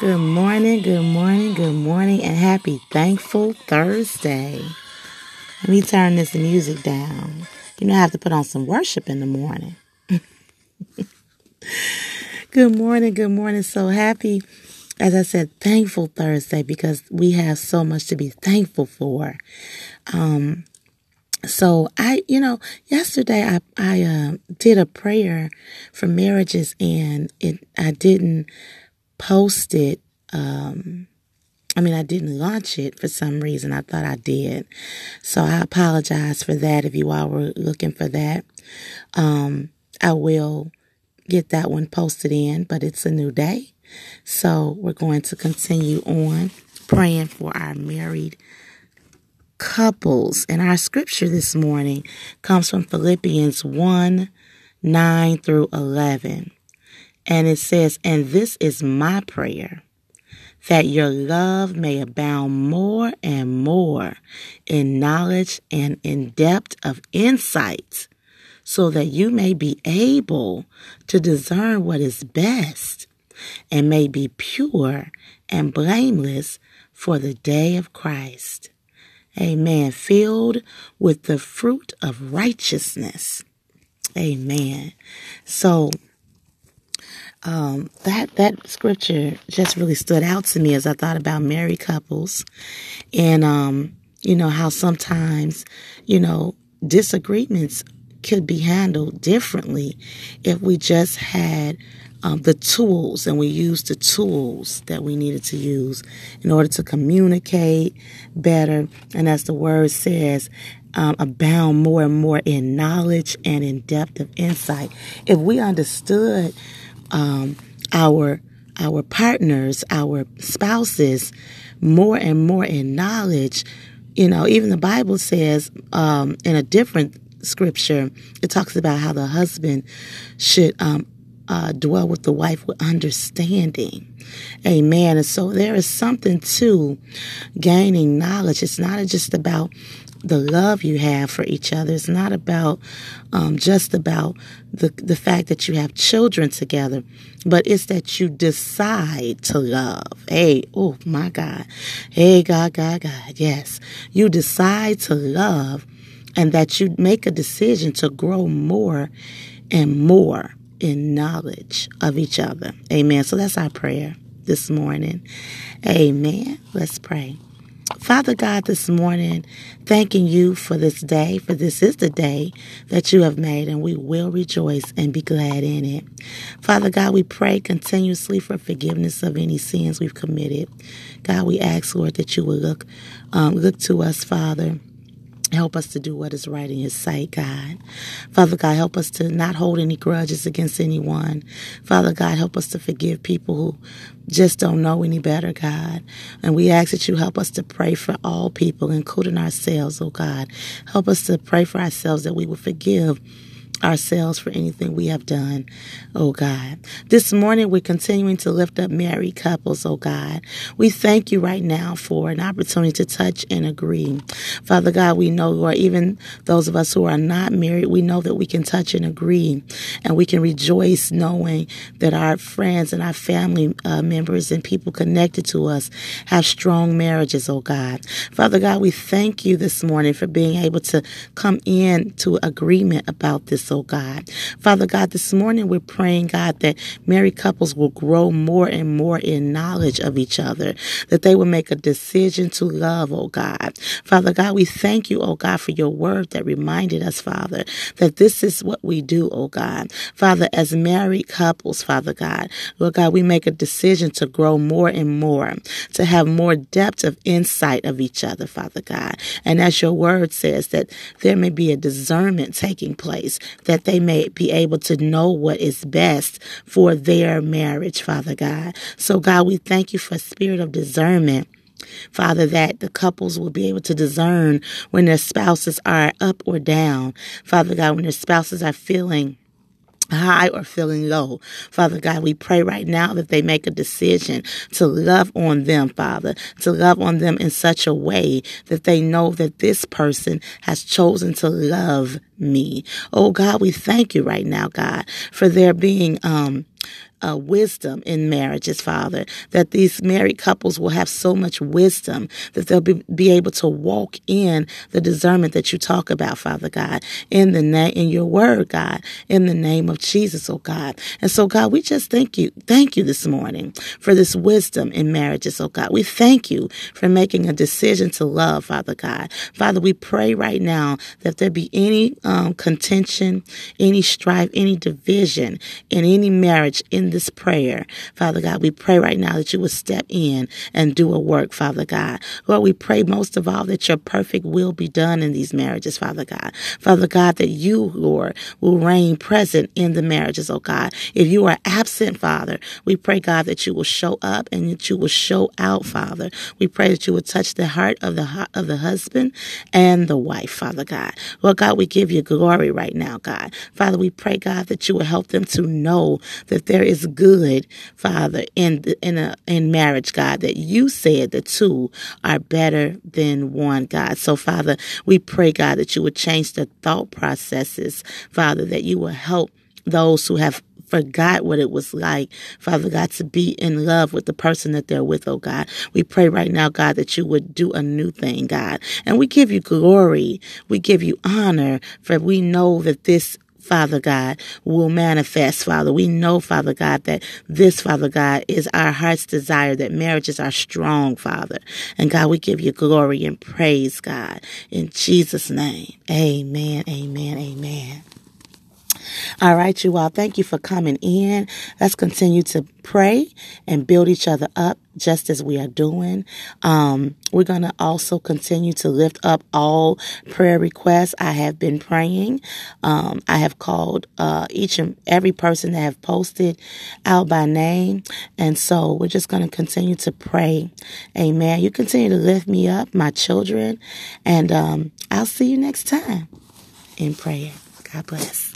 Good morning, good morning, good morning, and happy Thankful Thursday. Let me turn this music down. You know, I have to put on some worship in the morning. good morning, good morning. So happy, as I said, Thankful Thursday because we have so much to be thankful for. Um, so I, you know, yesterday I I uh, did a prayer for marriages and it I didn't post it. Um, I mean, I didn't launch it for some reason. I thought I did. So I apologize for that if you all were looking for that. Um, I will get that one posted in, but it's a new day. So we're going to continue on praying for our married couples. And our scripture this morning comes from Philippians 1 9 through 11. And it says, And this is my prayer that your love may abound more and more in knowledge and in depth of insight, so that you may be able to discern what is best and may be pure and blameless for the day of Christ. Amen. Filled with the fruit of righteousness. Amen. So, um, that that scripture just really stood out to me as I thought about married couples, and um, you know how sometimes you know disagreements could be handled differently if we just had um, the tools and we used the tools that we needed to use in order to communicate better. And as the word says, um, abound more and more in knowledge and in depth of insight. If we understood um, our our partners, our spouses, more and more in knowledge, you know, even the Bible says um, in a different scripture, it talks about how the husband should um, uh, dwell with the wife with understanding. Amen. And so there is something to gaining knowledge. It's not just about the love you have for each other. It's not about um, just about the the fact that you have children together, but it's that you decide to love. Hey, oh my God, hey God, God, God, yes, you decide to love, and that you make a decision to grow more and more in knowledge of each other. Amen. So that's our prayer this morning. Amen. Let's pray. Father God, this morning, thanking you for this day, for this is the day that you have made, and we will rejoice and be glad in it. Father God, we pray continuously for forgiveness of any sins we've committed. God, we ask, Lord, that you will look, um, look to us, Father Help us to do what is right in your sight, God. Father God, help us to not hold any grudges against anyone. Father God, help us to forgive people who just don't know any better, God. And we ask that you help us to pray for all people, including ourselves, oh God. Help us to pray for ourselves that we will forgive ourselves for anything we have done, oh God. This morning, we're continuing to lift up married couples, oh God. We thank you right now for an opportunity to touch and agree. Father God, we know, Lord, even those of us who are not married, we know that we can touch and agree, and we can rejoice knowing that our friends and our family uh, members and people connected to us have strong marriages, oh God. Father God, we thank you this morning for being able to come in to agreement about this oh God. Father God, this morning we're praying, God, that married couples will grow more and more in knowledge of each other, that they will make a decision to love, oh God. Father God, we thank you, oh God, for your word that reminded us, Father, that this is what we do, oh God. Father, as married couples, Father God, Lord God, we make a decision to grow more and more, to have more depth of insight of each other, Father God. And as your word says, that there may be a discernment taking place, that they may be able to know what is best for their marriage, Father God. So, God, we thank you for spirit of discernment. Father, that the couples will be able to discern when their spouses are up or down. Father God, when their spouses are feeling high or feeling low. Father God, we pray right now that they make a decision to love on them, Father, to love on them in such a way that they know that this person has chosen to love me. Oh God, we thank you right now, God, for there being, um, uh, wisdom in marriages, Father, that these married couples will have so much wisdom that they'll be, be able to walk in the discernment that you talk about, Father God, in the name, in your word, God, in the name of Jesus, oh God. And so, God, we just thank you, thank you this morning for this wisdom in marriages, oh God. We thank you for making a decision to love, Father God. Father, we pray right now that there be any um, contention, any strife, any division in any marriage in this prayer. Father God, we pray right now that you would step in and do a work, Father God. Lord, we pray most of all that your perfect will be done in these marriages, Father God. Father God, that you, Lord, will reign present in the marriages, oh God. If you are absent, Father, we pray, God, that you will show up and that you will show out, Father. We pray that you will touch the heart of the of the husband and the wife, Father God. Lord God, we give you glory right now, God. Father, we pray, God, that you will help them to know that there is good, Father, in the, in a in marriage, God. That you said the two are better than one, God. So, Father, we pray, God, that you would change the thought processes, Father, that you will help those who have forgot what it was like, Father God, to be in love with the person that they're with, oh God. We pray right now, God, that you would do a new thing, God. And we give you glory. We give you honor, for we know that this Father God, will manifest, Father. We know, Father God, that this, Father God, is our heart's desire, that marriages are strong, Father. And God, we give you glory and praise, God. In Jesus' name, amen, amen, amen. All right, you all. Thank you for coming in. Let's continue to pray and build each other up just as we are doing. Um, we're going to also continue to lift up all prayer requests. I have been praying. Um, I have called uh, each and every person that have posted out by name. And so we're just going to continue to pray. Amen. You continue to lift me up, my children. And um, I'll see you next time in prayer. God bless.